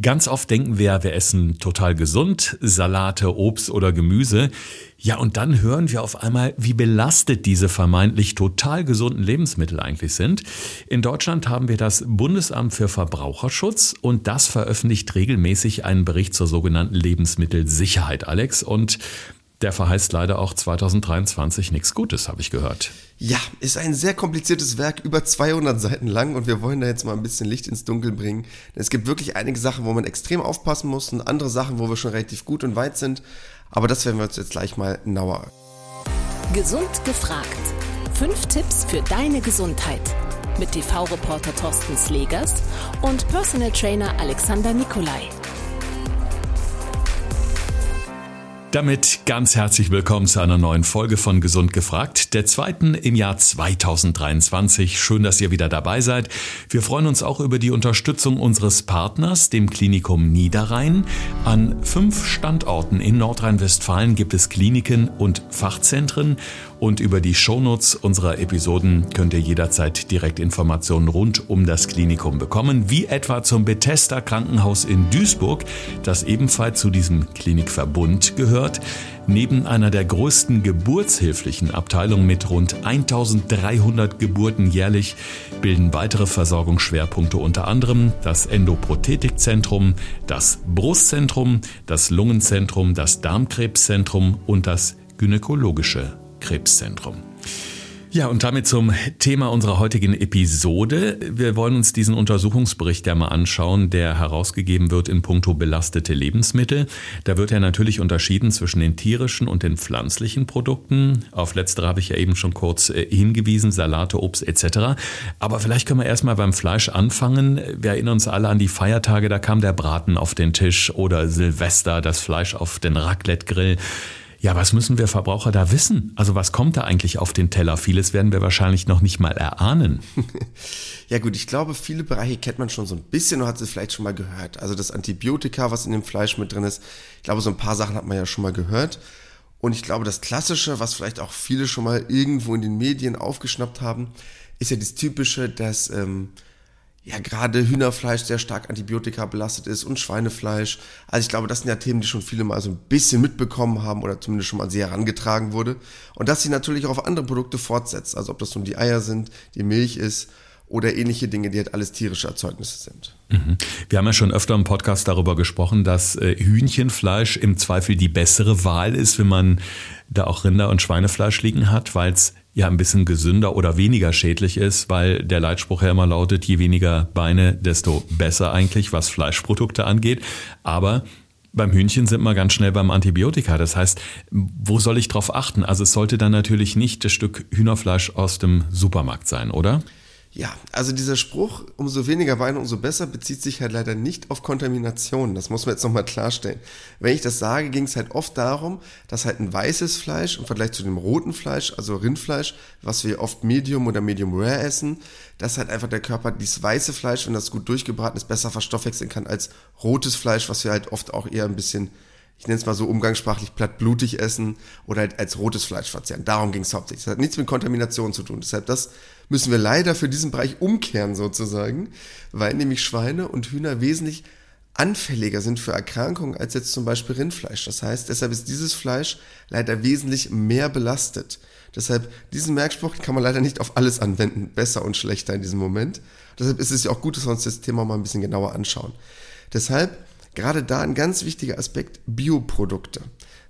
Ganz oft denken wir, wir essen total gesund, Salate, Obst oder Gemüse. Ja, und dann hören wir auf einmal, wie belastet diese vermeintlich total gesunden Lebensmittel eigentlich sind. In Deutschland haben wir das Bundesamt für Verbraucherschutz und das veröffentlicht regelmäßig einen Bericht zur sogenannten Lebensmittelsicherheit, Alex. Und der verheißt leider auch 2023 nichts Gutes, habe ich gehört. Ja, ist ein sehr kompliziertes Werk, über 200 Seiten lang und wir wollen da jetzt mal ein bisschen Licht ins Dunkel bringen. Es gibt wirklich einige Sachen, wo man extrem aufpassen muss und andere Sachen, wo wir schon relativ gut und weit sind. Aber das werden wir uns jetzt gleich mal genauer. Gesund gefragt. Fünf Tipps für deine Gesundheit. Mit TV-Reporter Thorsten Slegers und Personal Trainer Alexander Nikolai. Damit ganz herzlich willkommen zu einer neuen Folge von Gesund gefragt, der zweiten im Jahr 2023. Schön, dass ihr wieder dabei seid. Wir freuen uns auch über die Unterstützung unseres Partners, dem Klinikum Niederrhein. An fünf Standorten in Nordrhein-Westfalen gibt es Kliniken und Fachzentren und über die Shownotes unserer Episoden könnt ihr jederzeit direkt Informationen rund um das Klinikum bekommen, wie etwa zum Bethesda Krankenhaus in Duisburg, das ebenfalls zu diesem Klinikverbund gehört. Neben einer der größten geburtshilflichen Abteilungen mit rund 1300 Geburten jährlich bilden weitere Versorgungsschwerpunkte unter anderem das Endoprothetikzentrum, das Brustzentrum, das Lungenzentrum, das Darmkrebszentrum und das gynäkologische Krebszentrum. Ja, und damit zum Thema unserer heutigen Episode. Wir wollen uns diesen Untersuchungsbericht ja mal anschauen, der herausgegeben wird in puncto belastete Lebensmittel. Da wird ja natürlich unterschieden zwischen den tierischen und den pflanzlichen Produkten. Auf letztere habe ich ja eben schon kurz äh, hingewiesen, Salate, Obst etc. Aber vielleicht können wir erstmal beim Fleisch anfangen. Wir erinnern uns alle an die Feiertage, da kam der Braten auf den Tisch oder Silvester, das Fleisch auf den Raclette-Grill. Ja, was müssen wir Verbraucher da wissen? Also was kommt da eigentlich auf den Teller? Vieles werden wir wahrscheinlich noch nicht mal erahnen. ja gut, ich glaube, viele Bereiche kennt man schon so ein bisschen und hat es vielleicht schon mal gehört. Also das Antibiotika, was in dem Fleisch mit drin ist. Ich glaube, so ein paar Sachen hat man ja schon mal gehört. Und ich glaube, das Klassische, was vielleicht auch viele schon mal irgendwo in den Medien aufgeschnappt haben, ist ja das Typische, dass ähm, ja gerade Hühnerfleisch sehr stark Antibiotika belastet ist und Schweinefleisch. Also ich glaube, das sind ja Themen, die schon viele mal so ein bisschen mitbekommen haben oder zumindest schon mal sehr herangetragen wurde. Und dass sie natürlich auch auf andere Produkte fortsetzt. Also ob das nun die Eier sind, die Milch ist oder ähnliche Dinge, die halt alles tierische Erzeugnisse sind. Mhm. Wir haben ja schon öfter im Podcast darüber gesprochen, dass äh, Hühnchenfleisch im Zweifel die bessere Wahl ist, wenn man da auch Rinder- und Schweinefleisch liegen hat, weil es ja ein bisschen gesünder oder weniger schädlich ist, weil der Leitspruch ja immer lautet, je weniger Beine, desto besser eigentlich, was Fleischprodukte angeht. Aber beim Hühnchen sind wir ganz schnell beim Antibiotika. Das heißt, wo soll ich drauf achten? Also es sollte dann natürlich nicht das Stück Hühnerfleisch aus dem Supermarkt sein, oder? Ja, also dieser Spruch, umso weniger Wein, umso besser, bezieht sich halt leider nicht auf Kontamination. Das muss man jetzt nochmal klarstellen. Wenn ich das sage, ging es halt oft darum, dass halt ein weißes Fleisch im Vergleich zu dem roten Fleisch, also Rindfleisch, was wir oft Medium oder Medium Rare essen, dass halt einfach der Körper dieses weiße Fleisch, wenn das gut durchgebraten ist, besser verstoffwechseln kann als rotes Fleisch, was wir halt oft auch eher ein bisschen ich nenne es mal so umgangssprachlich plattblutig essen oder halt als rotes Fleisch verzehren. Darum ging es hauptsächlich. Das hat nichts mit Kontamination zu tun. Deshalb das müssen wir leider für diesen Bereich umkehren sozusagen, weil nämlich Schweine und Hühner wesentlich anfälliger sind für Erkrankungen als jetzt zum Beispiel Rindfleisch. Das heißt, deshalb ist dieses Fleisch leider wesentlich mehr belastet. Deshalb, diesen Merkspruch kann man leider nicht auf alles anwenden, besser und schlechter in diesem Moment. Deshalb ist es ja auch gut, dass wir uns das Thema mal ein bisschen genauer anschauen. Deshalb gerade da ein ganz wichtiger Aspekt Bioprodukte,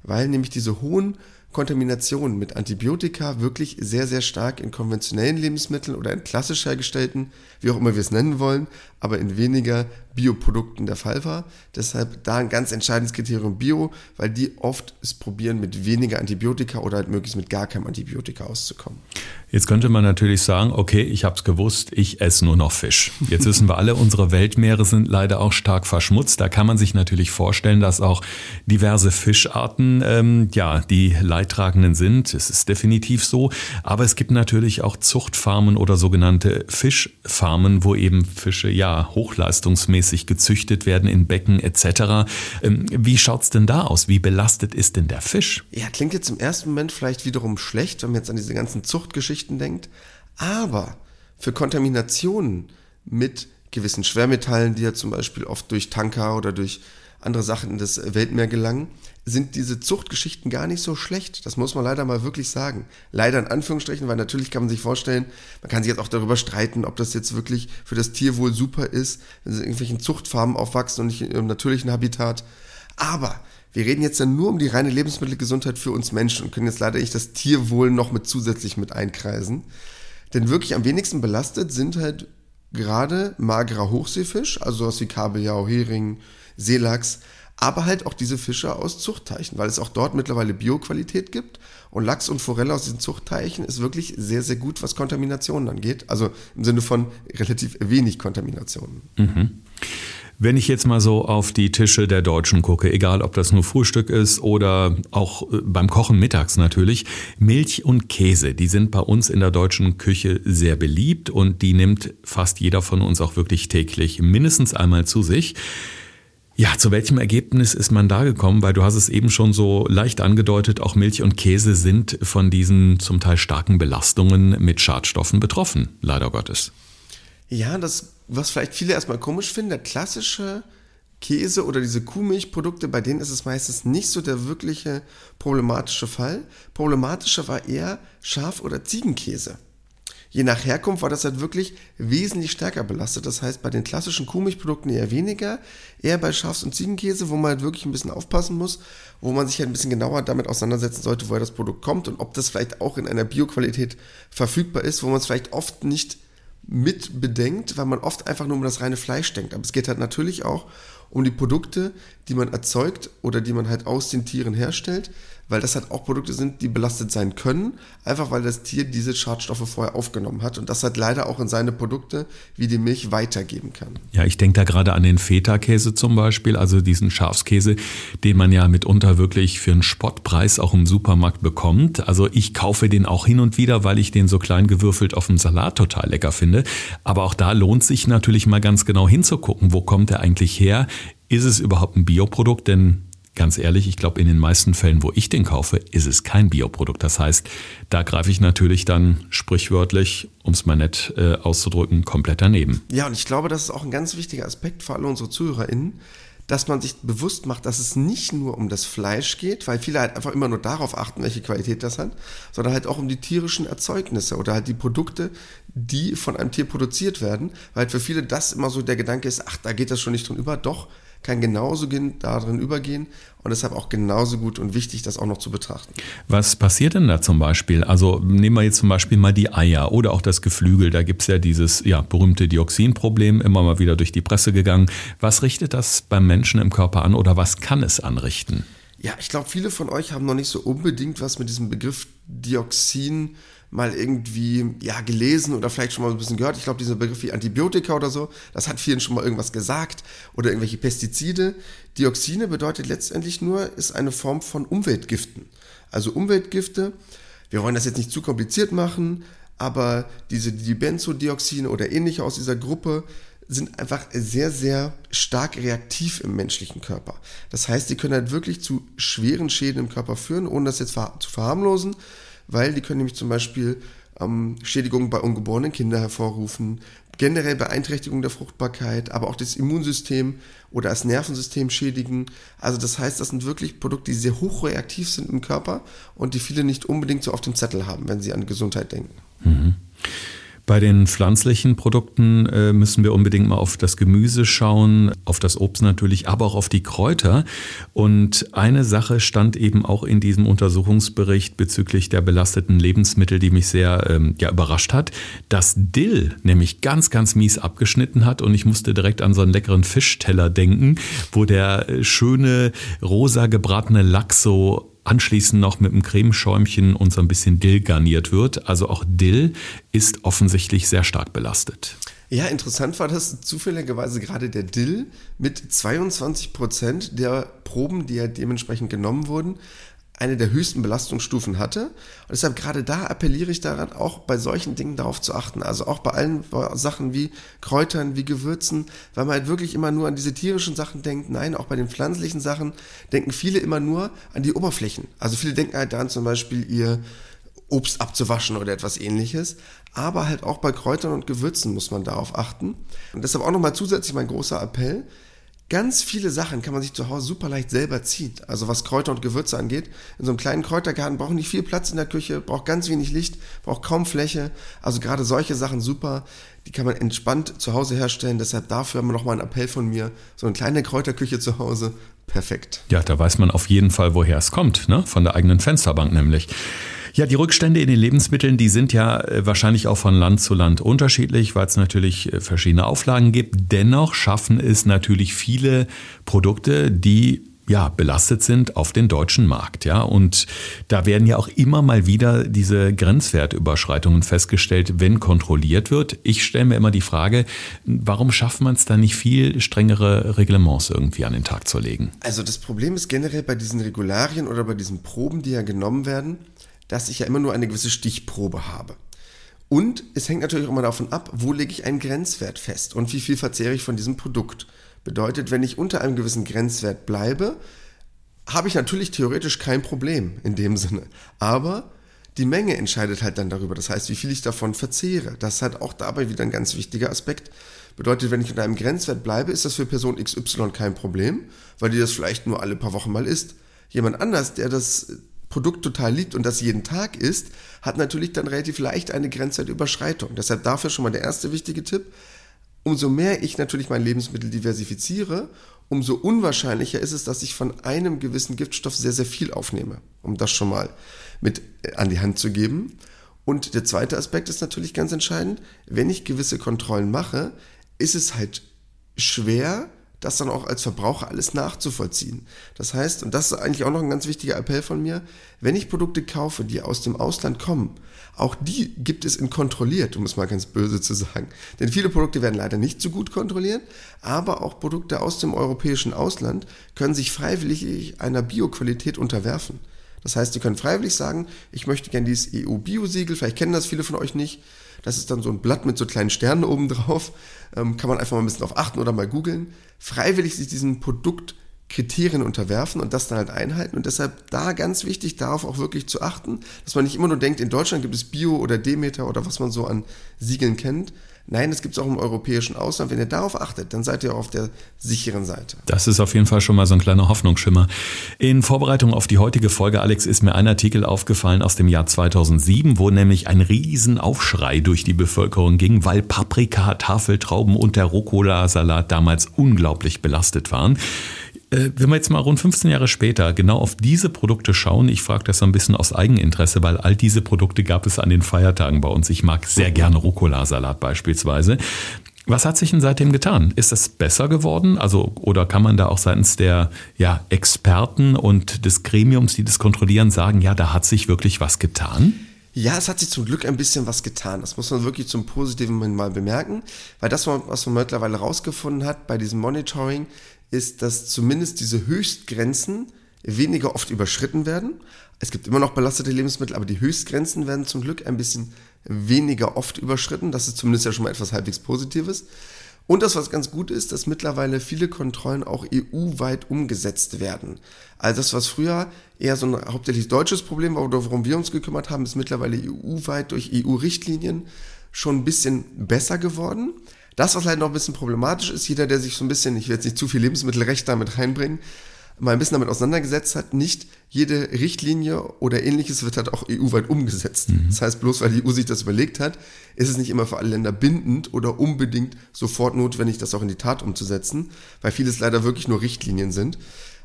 weil nämlich diese hohen Kontaminationen mit Antibiotika wirklich sehr, sehr stark in konventionellen Lebensmitteln oder in klassisch hergestellten, wie auch immer wir es nennen wollen, aber in weniger Bioprodukten der Fall war. Deshalb da ein ganz entscheidendes Kriterium Bio, weil die oft es probieren, mit weniger Antibiotika oder halt möglichst mit gar keinem Antibiotika auszukommen. Jetzt könnte man natürlich sagen, okay, ich habe es gewusst, ich esse nur noch Fisch. Jetzt wissen wir alle, unsere Weltmeere sind leider auch stark verschmutzt. Da kann man sich natürlich vorstellen, dass auch diverse Fischarten, ähm, ja, die Leidtragenden sind. Es ist definitiv so. Aber es gibt natürlich auch Zuchtfarmen oder sogenannte Fischfarmen, wo eben Fische ja hochleistungsmäßig gezüchtet werden in Becken etc. Ähm, wie schaut's denn da aus? Wie belastet ist denn der Fisch? Ja, klingt jetzt im ersten Moment vielleicht wiederum schlecht, wenn man jetzt an diese ganzen Zuchtgeschichten denkt. Aber für Kontaminationen mit gewissen Schwermetallen, die ja zum Beispiel oft durch Tanker oder durch andere Sachen in das Weltmeer gelangen, sind diese Zuchtgeschichten gar nicht so schlecht. Das muss man leider mal wirklich sagen. Leider in Anführungsstrichen, weil natürlich kann man sich vorstellen, man kann sich jetzt auch darüber streiten, ob das jetzt wirklich für das Tierwohl super ist, wenn sie in irgendwelchen Zuchtfarmen aufwachsen und nicht in ihrem natürlichen Habitat. Aber wir reden jetzt dann nur um die reine Lebensmittelgesundheit für uns Menschen und können jetzt leider nicht das Tierwohl noch mit zusätzlich mit einkreisen. Denn wirklich am wenigsten belastet sind halt gerade magerer Hochseefisch, also sowas wie Kabeljau, Hering, Seelachs, aber halt auch diese Fische aus Zuchtteichen, weil es auch dort mittlerweile Bioqualität gibt. Und Lachs und Forelle aus diesen Zuchtteichen ist wirklich sehr, sehr gut, was Kontaminationen angeht. Also im Sinne von relativ wenig Kontaminationen. Mhm. Wenn ich jetzt mal so auf die Tische der Deutschen gucke, egal ob das nur Frühstück ist oder auch äh, beim Kochen mittags natürlich, Milch und Käse, die sind bei uns in der deutschen Küche sehr beliebt und die nimmt fast jeder von uns auch wirklich täglich mindestens einmal zu sich. Ja, zu welchem Ergebnis ist man da gekommen? Weil du hast es eben schon so leicht angedeutet, auch Milch und Käse sind von diesen zum Teil starken Belastungen mit Schadstoffen betroffen, leider Gottes. Ja, das, was vielleicht viele erstmal komisch finden, der klassische Käse oder diese Kuhmilchprodukte, bei denen ist es meistens nicht so der wirkliche problematische Fall. Problematischer war eher Schaf- oder Ziegenkäse. Je nach Herkunft war das halt wirklich wesentlich stärker belastet. Das heißt, bei den klassischen Kuhmilchprodukten eher weniger, eher bei Schafs- und Ziegenkäse, wo man halt wirklich ein bisschen aufpassen muss, wo man sich halt ein bisschen genauer damit auseinandersetzen sollte, woher das Produkt kommt und ob das vielleicht auch in einer Bioqualität verfügbar ist, wo man es vielleicht oft nicht mit bedenkt, weil man oft einfach nur um das reine Fleisch denkt. Aber es geht halt natürlich auch um die Produkte, die man erzeugt oder die man halt aus den Tieren herstellt, weil das halt auch Produkte sind, die belastet sein können, einfach weil das Tier diese Schadstoffe vorher aufgenommen hat und das halt leider auch in seine Produkte wie die Milch weitergeben kann. Ja, ich denke da gerade an den Feta-Käse zum Beispiel, also diesen Schafskäse, den man ja mitunter wirklich für einen Spottpreis auch im Supermarkt bekommt. Also ich kaufe den auch hin und wieder, weil ich den so klein gewürfelt auf dem Salat total lecker finde. Aber auch da lohnt sich natürlich mal ganz genau hinzugucken, wo kommt der eigentlich her? Ist es überhaupt ein Bioprodukt? Denn ganz ehrlich, ich glaube, in den meisten Fällen, wo ich den kaufe, ist es kein Bioprodukt. Das heißt, da greife ich natürlich dann sprichwörtlich, um es mal nett äh, auszudrücken, komplett daneben. Ja, und ich glaube, das ist auch ein ganz wichtiger Aspekt für alle unsere ZuhörerInnen, dass man sich bewusst macht, dass es nicht nur um das Fleisch geht, weil viele halt einfach immer nur darauf achten, welche Qualität das hat, sondern halt auch um die tierischen Erzeugnisse oder halt die Produkte, die von einem Tier produziert werden, weil für viele das immer so der Gedanke ist, ach, da geht das schon nicht drin über, doch, kann genauso darin übergehen und deshalb auch genauso gut und wichtig, das auch noch zu betrachten. Was passiert denn da zum Beispiel? Also nehmen wir jetzt zum Beispiel mal die Eier oder auch das Geflügel. Da gibt es ja dieses ja, berühmte Dioxinproblem, immer mal wieder durch die Presse gegangen. Was richtet das beim Menschen im Körper an oder was kann es anrichten? Ja, ich glaube, viele von euch haben noch nicht so unbedingt was mit diesem Begriff Dioxin mal irgendwie ja gelesen oder vielleicht schon mal ein bisschen gehört. Ich glaube, dieser Begriff wie Antibiotika oder so, das hat vielen schon mal irgendwas gesagt oder irgendwelche Pestizide. Dioxine bedeutet letztendlich nur, ist eine Form von Umweltgiften. Also Umweltgifte. Wir wollen das jetzt nicht zu kompliziert machen, aber diese die Benzodioxine oder ähnliche aus dieser Gruppe sind einfach sehr, sehr stark reaktiv im menschlichen Körper. Das heißt, die können halt wirklich zu schweren Schäden im Körper führen, ohne das jetzt zu verharmlosen weil die können nämlich zum Beispiel ähm, Schädigungen bei ungeborenen Kindern hervorrufen, generell Beeinträchtigung der Fruchtbarkeit, aber auch das Immunsystem oder das Nervensystem schädigen. Also das heißt, das sind wirklich Produkte, die sehr hochreaktiv sind im Körper und die viele nicht unbedingt so auf dem Zettel haben, wenn sie an Gesundheit denken. Mhm. Bei den pflanzlichen Produkten äh, müssen wir unbedingt mal auf das Gemüse schauen, auf das Obst natürlich, aber auch auf die Kräuter. Und eine Sache stand eben auch in diesem Untersuchungsbericht bezüglich der belasteten Lebensmittel, die mich sehr ähm, ja, überrascht hat, dass Dill nämlich ganz, ganz mies abgeschnitten hat. Und ich musste direkt an so einen leckeren Fischteller denken, wo der äh, schöne rosa gebratene Lachs so anschließend noch mit einem Cremeschäumchen und so ein bisschen Dill garniert wird. Also auch Dill ist offensichtlich sehr stark belastet. Ja, interessant war das zufälligerweise gerade der Dill mit 22 Prozent der Proben, die ja dementsprechend genommen wurden, eine der höchsten Belastungsstufen hatte. Und deshalb gerade da appelliere ich daran, auch bei solchen Dingen darauf zu achten. Also auch bei allen Sachen wie Kräutern, wie Gewürzen, weil man halt wirklich immer nur an diese tierischen Sachen denkt. Nein, auch bei den pflanzlichen Sachen denken viele immer nur an die Oberflächen. Also viele denken halt daran zum Beispiel ihr Obst abzuwaschen oder etwas ähnliches. Aber halt auch bei Kräutern und Gewürzen muss man darauf achten. Und deshalb auch nochmal zusätzlich mein großer Appell. Ganz viele Sachen kann man sich zu Hause super leicht selber ziehen. Also was Kräuter und Gewürze angeht. In so einem kleinen Kräutergarten braucht nicht viel Platz in der Küche, braucht ganz wenig Licht, braucht kaum Fläche. Also gerade solche Sachen super. Die kann man entspannt zu Hause herstellen. Deshalb dafür haben wir nochmal einen Appell von mir. So eine kleine Kräuterküche zu Hause. Perfekt. Ja, da weiß man auf jeden Fall, woher es kommt. Ne? Von der eigenen Fensterbank nämlich. Ja, die Rückstände in den Lebensmitteln, die sind ja äh, wahrscheinlich auch von Land zu Land unterschiedlich, weil es natürlich äh, verschiedene Auflagen gibt. Dennoch schaffen es natürlich viele Produkte, die ja, belastet sind auf den deutschen Markt, ja. Und da werden ja auch immer mal wieder diese Grenzwertüberschreitungen festgestellt, wenn kontrolliert wird. Ich stelle mir immer die Frage, warum schafft man es da nicht viel strengere Reglements irgendwie an den Tag zu legen? Also das Problem ist generell bei diesen Regularien oder bei diesen Proben, die ja genommen werden, dass ich ja immer nur eine gewisse Stichprobe habe. Und es hängt natürlich auch immer davon ab, wo lege ich einen Grenzwert fest und wie viel verzehre ich von diesem Produkt. Bedeutet, wenn ich unter einem gewissen Grenzwert bleibe, habe ich natürlich theoretisch kein Problem in dem Sinne. Aber die Menge entscheidet halt dann darüber. Das heißt, wie viel ich davon verzehre. Das halt auch dabei wieder ein ganz wichtiger Aspekt. Bedeutet, wenn ich unter einem Grenzwert bleibe, ist das für Person XY kein Problem, weil die das vielleicht nur alle paar Wochen mal isst. Jemand anders, der das Produkt total liebt und das jeden Tag isst, hat natürlich dann relativ leicht eine Grenzwertüberschreitung. Deshalb dafür schon mal der erste wichtige Tipp. Umso mehr ich natürlich mein Lebensmittel diversifiziere, umso unwahrscheinlicher ist es, dass ich von einem gewissen Giftstoff sehr, sehr viel aufnehme, um das schon mal mit äh, an die Hand zu geben. Und der zweite Aspekt ist natürlich ganz entscheidend, wenn ich gewisse Kontrollen mache, ist es halt schwer, das dann auch als Verbraucher alles nachzuvollziehen. Das heißt, und das ist eigentlich auch noch ein ganz wichtiger Appell von mir, wenn ich Produkte kaufe, die aus dem Ausland kommen, auch die gibt es in kontrolliert, um es mal ganz böse zu sagen. Denn viele Produkte werden leider nicht so gut kontrolliert, aber auch Produkte aus dem europäischen Ausland können sich freiwillig einer Bioqualität unterwerfen. Das heißt, Sie können freiwillig sagen, ich möchte gerne dieses EU-Bio-Siegel, vielleicht kennen das viele von euch nicht, das ist dann so ein Blatt mit so kleinen Sternen oben drauf. Ähm, kann man einfach mal ein bisschen auf achten oder mal googeln. Freiwillig sich diesen Produktkriterien unterwerfen und das dann halt einhalten. Und deshalb da ganz wichtig, darauf auch wirklich zu achten, dass man nicht immer nur denkt, in Deutschland gibt es Bio oder Demeter oder was man so an Siegeln kennt, Nein, das gibt es auch im europäischen Ausland. Wenn ihr darauf achtet, dann seid ihr auch auf der sicheren Seite. Das ist auf jeden Fall schon mal so ein kleiner Hoffnungsschimmer. In Vorbereitung auf die heutige Folge, Alex, ist mir ein Artikel aufgefallen aus dem Jahr 2007, wo nämlich ein Riesenaufschrei durch die Bevölkerung ging, weil Paprika, Tafeltrauben und der Rucola-Salat damals unglaublich belastet waren. Äh, wenn wir jetzt mal rund 15 Jahre später genau auf diese Produkte schauen, ich frage das so ein bisschen aus Eigeninteresse, weil all diese Produkte gab es an den Feiertagen bei uns. Ich mag sehr gerne Rucola-Salat beispielsweise. Was hat sich denn seitdem getan? Ist das besser geworden? Also, oder kann man da auch seitens der ja, Experten und des Gremiums, die das kontrollieren, sagen, ja, da hat sich wirklich was getan? Ja, es hat sich zum Glück ein bisschen was getan. Das muss man wirklich zum Positiven mal bemerken, weil das, was man mittlerweile rausgefunden hat bei diesem Monitoring, ist, dass zumindest diese Höchstgrenzen weniger oft überschritten werden. Es gibt immer noch belastete Lebensmittel, aber die Höchstgrenzen werden zum Glück ein bisschen weniger oft überschritten. Das ist zumindest ja schon mal etwas halbwegs Positives. Und das, was ganz gut ist, dass mittlerweile viele Kontrollen auch EU-weit umgesetzt werden. Also das, was früher eher so ein hauptsächlich deutsches Problem war oder worum wir uns gekümmert haben, ist mittlerweile EU-weit durch EU-Richtlinien schon ein bisschen besser geworden. Das, was leider noch ein bisschen problematisch ist, jeder, der sich so ein bisschen, ich will jetzt nicht zu viel Lebensmittelrecht damit reinbringen, mal ein bisschen damit auseinandergesetzt hat, nicht jede Richtlinie oder ähnliches wird halt auch EU-weit umgesetzt. Mhm. Das heißt, bloß weil die EU sich das überlegt hat, ist es nicht immer für alle Länder bindend oder unbedingt sofort notwendig, das auch in die Tat umzusetzen, weil vieles leider wirklich nur Richtlinien sind.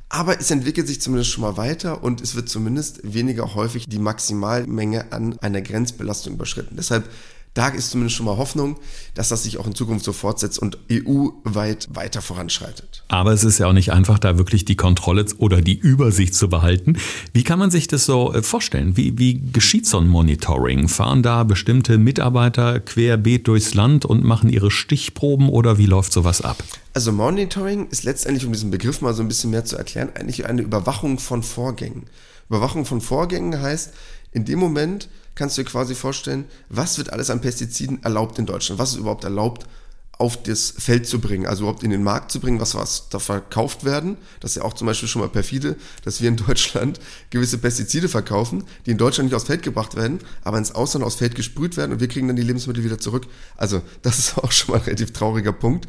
Aber es entwickelt sich zumindest schon mal weiter und es wird zumindest weniger häufig die Maximalmenge an einer Grenzbelastung überschritten. Deshalb da ist zumindest schon mal Hoffnung, dass das sich auch in Zukunft so fortsetzt und EU-weit weiter voranschreitet. Aber es ist ja auch nicht einfach, da wirklich die Kontrolle oder die Übersicht zu behalten. Wie kann man sich das so äh, vorstellen? Wie, wie geschieht so ein Monitoring? Fahren da bestimmte Mitarbeiter querbeet durchs Land und machen ihre Stichproben oder wie läuft sowas ab? Also Monitoring ist letztendlich, um diesen Begriff mal so ein bisschen mehr zu erklären, eigentlich eine Überwachung von Vorgängen. Überwachung von Vorgängen heißt, in dem Moment kannst du dir quasi vorstellen, was wird alles an Pestiziden erlaubt in Deutschland? Was ist überhaupt erlaubt auf das Feld zu bringen, also überhaupt in den Markt zu bringen, was, was da verkauft werden. Das ist ja auch zum Beispiel schon mal perfide, dass wir in Deutschland gewisse Pestizide verkaufen, die in Deutschland nicht aufs Feld gebracht werden, aber ins Ausland aufs Feld gesprüht werden und wir kriegen dann die Lebensmittel wieder zurück. Also das ist auch schon mal ein relativ trauriger Punkt.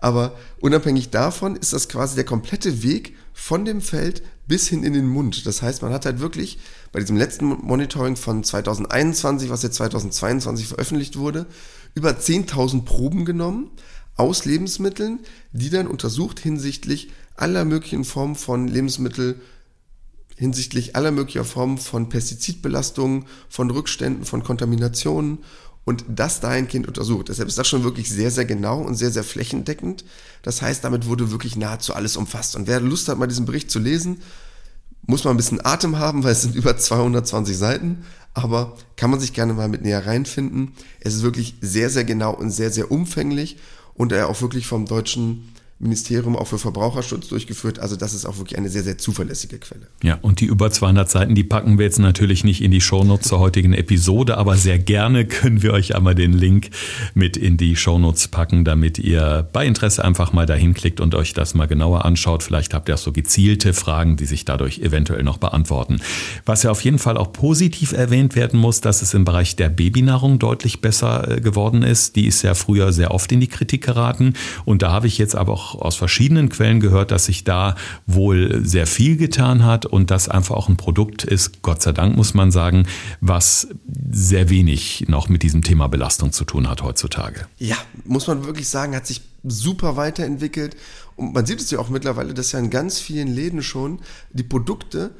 Aber unabhängig davon ist das quasi der komplette Weg von dem Feld bis hin in den Mund. Das heißt, man hat halt wirklich bei diesem letzten Monitoring von 2021, was jetzt 2022 veröffentlicht wurde, über 10.000 Proben genommen aus Lebensmitteln, die dann untersucht hinsichtlich aller möglichen Formen von Lebensmittel, hinsichtlich aller möglicher Formen von Pestizidbelastungen, von Rückständen, von Kontaminationen und das dahingehend untersucht. Deshalb ist das schon wirklich sehr, sehr genau und sehr, sehr flächendeckend. Das heißt, damit wurde wirklich nahezu alles umfasst. Und wer Lust hat, mal diesen Bericht zu lesen, muss man ein bisschen Atem haben, weil es sind über 220 Seiten, aber kann man sich gerne mal mit näher reinfinden. Es ist wirklich sehr, sehr genau und sehr, sehr umfänglich und er auch wirklich vom deutschen Ministerium auch für Verbraucherschutz durchgeführt. Also das ist auch wirklich eine sehr, sehr zuverlässige Quelle. Ja, und die über 200 Seiten, die packen wir jetzt natürlich nicht in die Shownotes zur heutigen Episode, aber sehr gerne können wir euch einmal den Link mit in die Shownotes packen, damit ihr bei Interesse einfach mal dahin klickt und euch das mal genauer anschaut. Vielleicht habt ihr auch so gezielte Fragen, die sich dadurch eventuell noch beantworten. Was ja auf jeden Fall auch positiv erwähnt werden muss, dass es im Bereich der Babynahrung deutlich besser äh, geworden ist. Die ist ja früher sehr oft in die Kritik geraten und da habe ich jetzt aber auch aus verschiedenen Quellen gehört, dass sich da wohl sehr viel getan hat und das einfach auch ein Produkt ist, Gott sei Dank muss man sagen, was sehr wenig noch mit diesem Thema Belastung zu tun hat heutzutage. Ja, muss man wirklich sagen, hat sich super weiterentwickelt und man sieht es ja auch mittlerweile, dass ja in ganz vielen Läden schon die Produkte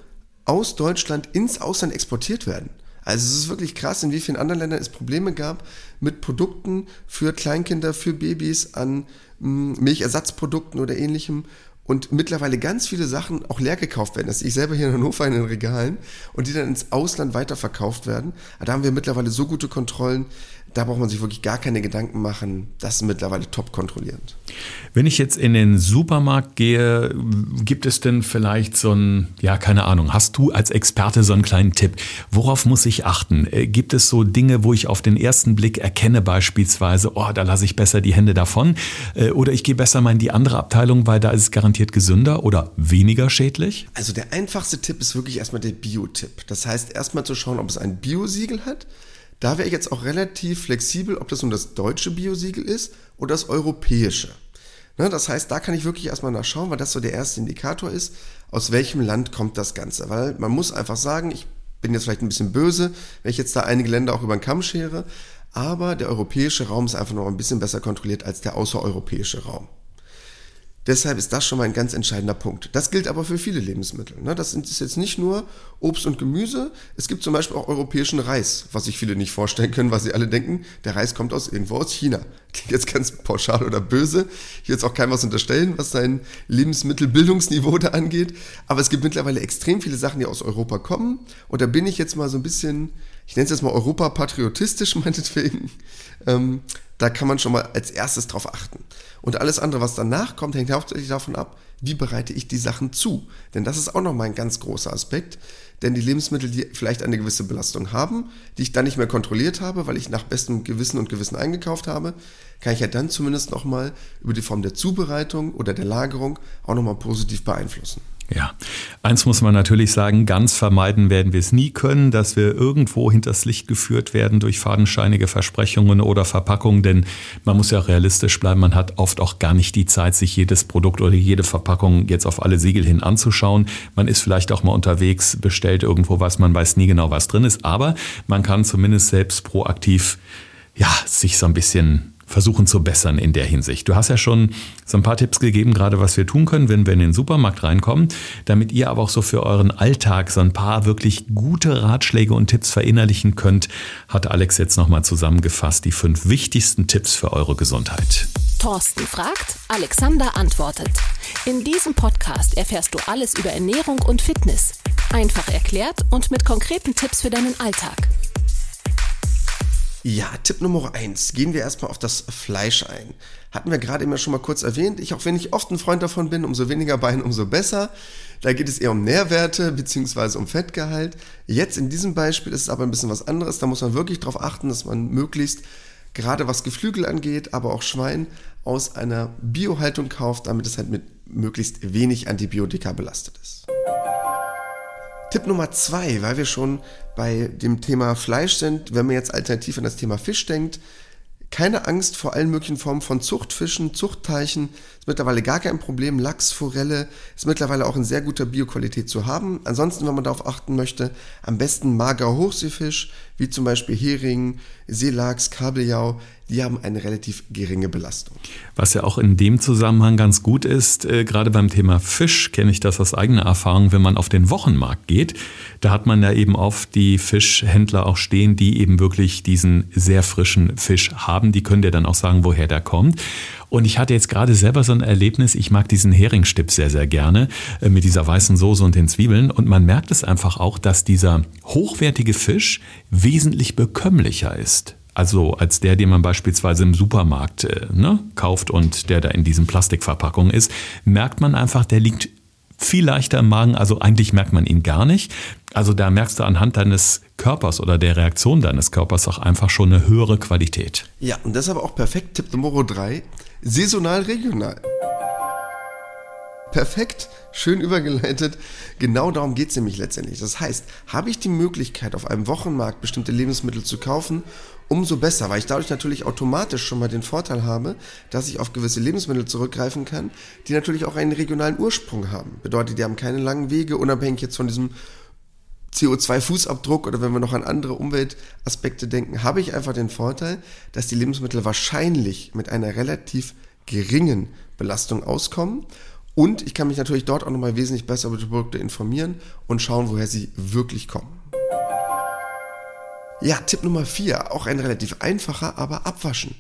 aus Deutschland ins Ausland exportiert werden. Also es ist wirklich krass, in wie vielen anderen Ländern es Probleme gab mit Produkten für Kleinkinder, für Babys an hm, Milchersatzprodukten oder ähnlichem und mittlerweile ganz viele Sachen auch leer gekauft werden. Das sehe ich selber hier in Hannover in den Regalen und die dann ins Ausland weiterverkauft werden. Da haben wir mittlerweile so gute Kontrollen, da braucht man sich wirklich gar keine Gedanken machen. Das ist mittlerweile top kontrollierend. Wenn ich jetzt in den Supermarkt gehe, gibt es denn vielleicht so ein, ja, keine Ahnung, hast du als Experte so einen kleinen Tipp? Worauf muss ich achten? Äh, gibt es so Dinge, wo ich auf den ersten Blick erkenne, beispielsweise, oh, da lasse ich besser die Hände davon? Äh, oder ich gehe besser mal in die andere Abteilung, weil da ist es garantiert gesünder oder weniger schädlich? Also der einfachste Tipp ist wirklich erstmal der Bio-Tipp. Das heißt, erstmal zu schauen, ob es ein Biosiegel hat da wäre ich jetzt auch relativ flexibel, ob das nun das deutsche Biosiegel ist oder das europäische. Ne, das heißt, da kann ich wirklich erstmal nachschauen, weil das so der erste Indikator ist, aus welchem Land kommt das Ganze. Weil man muss einfach sagen, ich bin jetzt vielleicht ein bisschen böse, wenn ich jetzt da einige Länder auch über den Kamm schere, aber der europäische Raum ist einfach noch ein bisschen besser kontrolliert als der außereuropäische Raum. Deshalb ist das schon mal ein ganz entscheidender Punkt. Das gilt aber für viele Lebensmittel. Ne? Das ist jetzt nicht nur Obst und Gemüse. Es gibt zum Beispiel auch europäischen Reis, was sich viele nicht vorstellen können, weil sie alle denken, der Reis kommt aus irgendwo aus China. Klingt jetzt ganz pauschal oder böse. Will jetzt auch keinem was unterstellen, was sein Lebensmittelbildungsniveau da angeht. Aber es gibt mittlerweile extrem viele Sachen, die aus Europa kommen. Und da bin ich jetzt mal so ein bisschen, ich nenne es jetzt mal Europa-patriotistisch meinetwegen. Ähm, da kann man schon mal als erstes drauf achten. Und alles andere, was danach kommt, hängt hauptsächlich davon ab, wie bereite ich die Sachen zu. Denn das ist auch nochmal ein ganz großer Aspekt. Denn die Lebensmittel, die vielleicht eine gewisse Belastung haben, die ich dann nicht mehr kontrolliert habe, weil ich nach bestem Gewissen und Gewissen eingekauft habe, kann ich ja dann zumindest nochmal über die Form der Zubereitung oder der Lagerung auch nochmal positiv beeinflussen. Ja, eins muss man natürlich sagen, ganz vermeiden werden wir es nie können, dass wir irgendwo hinters Licht geführt werden durch fadenscheinige Versprechungen oder Verpackungen, denn man muss ja realistisch bleiben, man hat oft auch gar nicht die Zeit, sich jedes Produkt oder jede Verpackung jetzt auf alle Siegel hin anzuschauen. Man ist vielleicht auch mal unterwegs, bestellt irgendwo was, man weiß nie genau, was drin ist, aber man kann zumindest selbst proaktiv ja, sich so ein bisschen versuchen zu bessern in der Hinsicht. Du hast ja schon so ein paar Tipps gegeben, gerade was wir tun können, wenn wir in den Supermarkt reinkommen, damit ihr aber auch so für euren Alltag so ein paar wirklich gute Ratschläge und Tipps verinnerlichen könnt, hat Alex jetzt nochmal zusammengefasst die fünf wichtigsten Tipps für eure Gesundheit. Thorsten fragt, Alexander antwortet. In diesem Podcast erfährst du alles über Ernährung und Fitness. Einfach erklärt und mit konkreten Tipps für deinen Alltag. Ja, Tipp Nummer eins. Gehen wir erstmal auf das Fleisch ein. Hatten wir gerade immer schon mal kurz erwähnt. Ich, auch wenn ich oft ein Freund davon bin, umso weniger Bein, umso besser. Da geht es eher um Nährwerte beziehungsweise um Fettgehalt. Jetzt in diesem Beispiel ist es aber ein bisschen was anderes. Da muss man wirklich darauf achten, dass man möglichst gerade was Geflügel angeht, aber auch Schwein, aus einer Biohaltung kauft, damit es halt mit möglichst wenig Antibiotika belastet ist. Tipp Nummer zwei, weil wir schon bei dem Thema Fleisch sind, wenn man jetzt alternativ an das Thema Fisch denkt, keine Angst vor allen möglichen Formen von Zuchtfischen, Zuchtteichen. Ist mittlerweile gar kein Problem. Lachs, Forelle ist mittlerweile auch in sehr guter Bioqualität zu haben. Ansonsten, wenn man darauf achten möchte, am besten magerer Hochseefisch, wie zum Beispiel Hering, Seelachs, Kabeljau, die haben eine relativ geringe Belastung. Was ja auch in dem Zusammenhang ganz gut ist, äh, gerade beim Thema Fisch kenne ich das aus eigener Erfahrung, wenn man auf den Wochenmarkt geht, da hat man ja eben oft die Fischhändler auch stehen, die eben wirklich diesen sehr frischen Fisch haben. Die können dir dann auch sagen, woher der kommt. Und ich hatte jetzt gerade selber so ein Erlebnis, ich mag diesen Heringstipp sehr, sehr gerne äh, mit dieser weißen Soße und den Zwiebeln. Und man merkt es einfach auch, dass dieser hochwertige Fisch wesentlich bekömmlicher ist. Also als der, den man beispielsweise im Supermarkt äh, ne, kauft und der da in diesen Plastikverpackungen ist, merkt man einfach, der liegt viel leichter im Magen. Also eigentlich merkt man ihn gar nicht. Also da merkst du anhand deines Körpers oder der Reaktion deines Körpers auch einfach schon eine höhere Qualität. Ja, und deshalb auch perfekt Tipp Nummer drei: saisonal regional. Perfekt, schön übergeleitet. Genau darum geht es nämlich letztendlich. Das heißt, habe ich die Möglichkeit, auf einem Wochenmarkt bestimmte Lebensmittel zu kaufen umso besser, weil ich dadurch natürlich automatisch schon mal den Vorteil habe, dass ich auf gewisse Lebensmittel zurückgreifen kann, die natürlich auch einen regionalen Ursprung haben. Bedeutet, die haben keine langen Wege, unabhängig jetzt von diesem CO2-Fußabdruck oder wenn wir noch an andere Umweltaspekte denken, habe ich einfach den Vorteil, dass die Lebensmittel wahrscheinlich mit einer relativ geringen Belastung auskommen. Und ich kann mich natürlich dort auch nochmal wesentlich besser über die Produkte informieren und schauen, woher sie wirklich kommen. Ja, Tipp Nummer 4, auch ein relativ einfacher, aber abwaschen.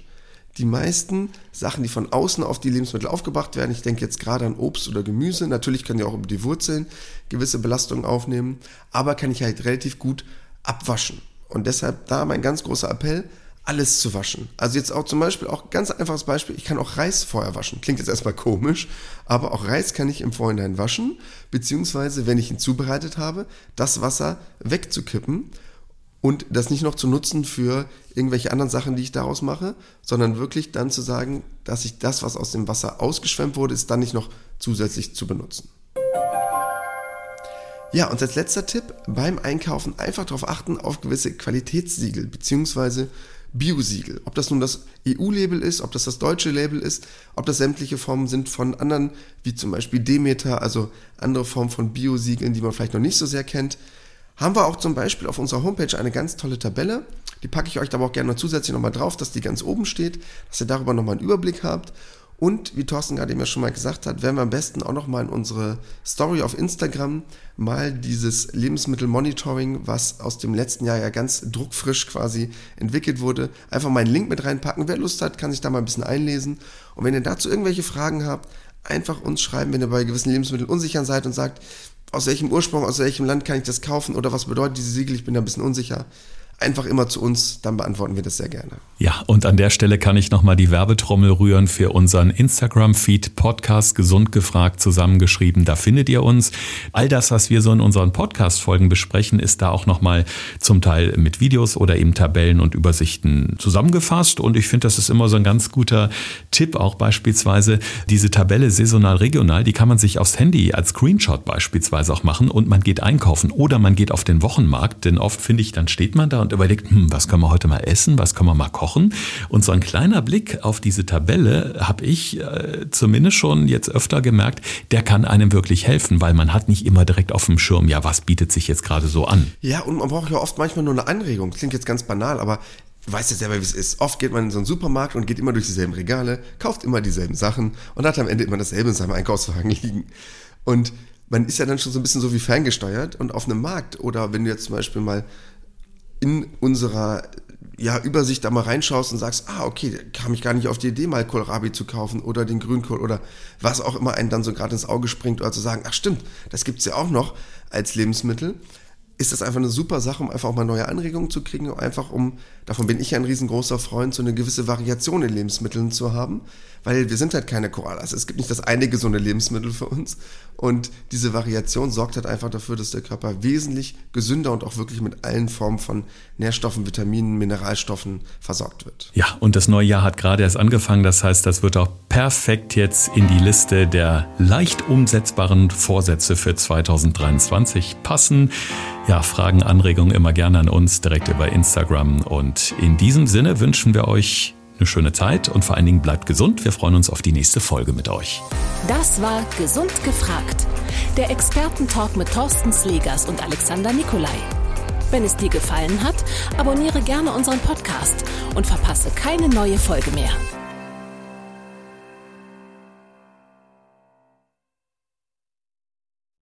Die meisten Sachen, die von außen auf die Lebensmittel aufgebracht werden, ich denke jetzt gerade an Obst oder Gemüse, natürlich können die auch über die Wurzeln gewisse Belastungen aufnehmen, aber kann ich halt relativ gut abwaschen. Und deshalb da mein ganz großer Appell, alles zu waschen. Also jetzt auch zum Beispiel, auch ganz einfaches Beispiel, ich kann auch Reis vorher waschen. Klingt jetzt erstmal komisch, aber auch Reis kann ich im Vorhinein waschen, beziehungsweise wenn ich ihn zubereitet habe, das Wasser wegzukippen und das nicht noch zu nutzen für irgendwelche anderen Sachen, die ich daraus mache, sondern wirklich dann zu sagen, dass ich das, was aus dem Wasser ausgeschwemmt wurde, ist dann nicht noch zusätzlich zu benutzen. Ja, und als letzter Tipp beim Einkaufen einfach darauf achten auf gewisse Qualitätssiegel bzw. Biosiegel. Ob das nun das EU-Label ist, ob das das deutsche Label ist, ob das sämtliche Formen sind von anderen, wie zum Beispiel Demeter, also andere Formen von Biosiegeln, die man vielleicht noch nicht so sehr kennt haben wir auch zum Beispiel auf unserer Homepage eine ganz tolle Tabelle. Die packe ich euch aber auch gerne noch zusätzlich nochmal drauf, dass die ganz oben steht, dass ihr darüber nochmal einen Überblick habt. Und wie Thorsten gerade eben ja schon mal gesagt hat, werden wir am besten auch nochmal in unsere Story auf Instagram mal dieses Lebensmittelmonitoring, was aus dem letzten Jahr ja ganz druckfrisch quasi entwickelt wurde, einfach mal einen Link mit reinpacken. Wer Lust hat, kann sich da mal ein bisschen einlesen. Und wenn ihr dazu irgendwelche Fragen habt, einfach uns schreiben, wenn ihr bei gewissen Lebensmitteln unsicher seid und sagt, aus welchem Ursprung, aus welchem Land kann ich das kaufen oder was bedeutet diese Siegel, ich bin da ein bisschen unsicher einfach immer zu uns, dann beantworten wir das sehr gerne. Ja, und an der Stelle kann ich nochmal die Werbetrommel rühren für unseren Instagram-Feed Podcast Gesund gefragt zusammengeschrieben. Da findet ihr uns. All das, was wir so in unseren Podcast-Folgen besprechen, ist da auch nochmal zum Teil mit Videos oder eben Tabellen und Übersichten zusammengefasst. Und ich finde, das ist immer so ein ganz guter Tipp, auch beispielsweise diese Tabelle saisonal regional, die kann man sich aufs Handy als Screenshot beispielsweise auch machen und man geht einkaufen oder man geht auf den Wochenmarkt, denn oft finde ich, dann steht man da und und überlegt, hm, was können wir heute mal essen, was können wir mal kochen. Und so ein kleiner Blick auf diese Tabelle habe ich äh, zumindest schon jetzt öfter gemerkt, der kann einem wirklich helfen, weil man hat nicht immer direkt auf dem Schirm, ja, was bietet sich jetzt gerade so an. Ja, und man braucht ja oft manchmal nur eine Anregung. Klingt jetzt ganz banal, aber weißt ja selber, wie es ist. Oft geht man in so einen Supermarkt und geht immer durch dieselben Regale, kauft immer dieselben Sachen und hat am Ende immer dasselbe in seinem Einkaufswagen liegen. Und man ist ja dann schon so ein bisschen so wie ferngesteuert und auf einem Markt oder wenn du jetzt zum Beispiel mal in unserer ja, Übersicht da mal reinschaust und sagst, ah, okay, kam ich gar nicht auf die Idee, mal Kohlrabi zu kaufen oder den Grünkohl oder was auch immer einen dann so gerade ins Auge springt oder zu sagen, ach stimmt, das gibt's ja auch noch als Lebensmittel, ist das einfach eine super Sache, um einfach auch mal neue Anregungen zu kriegen, einfach um, davon bin ich ein riesengroßer Freund, so eine gewisse Variation in Lebensmitteln zu haben, weil wir sind halt keine Koalas. Es gibt nicht das eine gesunde Lebensmittel für uns Und diese Variation sorgt halt einfach dafür, dass der Körper wesentlich gesünder und auch wirklich mit allen Formen von Nährstoffen, Vitaminen, Mineralstoffen versorgt wird. Ja, und das neue Jahr hat gerade erst angefangen. Das heißt, das wird auch perfekt jetzt in die Liste der leicht umsetzbaren Vorsätze für 2023 passen. Ja, Fragen, Anregungen immer gerne an uns direkt über Instagram. In diesem Sinne wünschen wir euch eine schöne Zeit und vor allen Dingen bleibt gesund. Wir freuen uns auf die nächste Folge mit euch. Das war Gesund gefragt. Der Expertentalk mit Thorsten Slegers und Alexander Nikolai. Wenn es dir gefallen hat, abonniere gerne unseren Podcast und verpasse keine neue Folge mehr.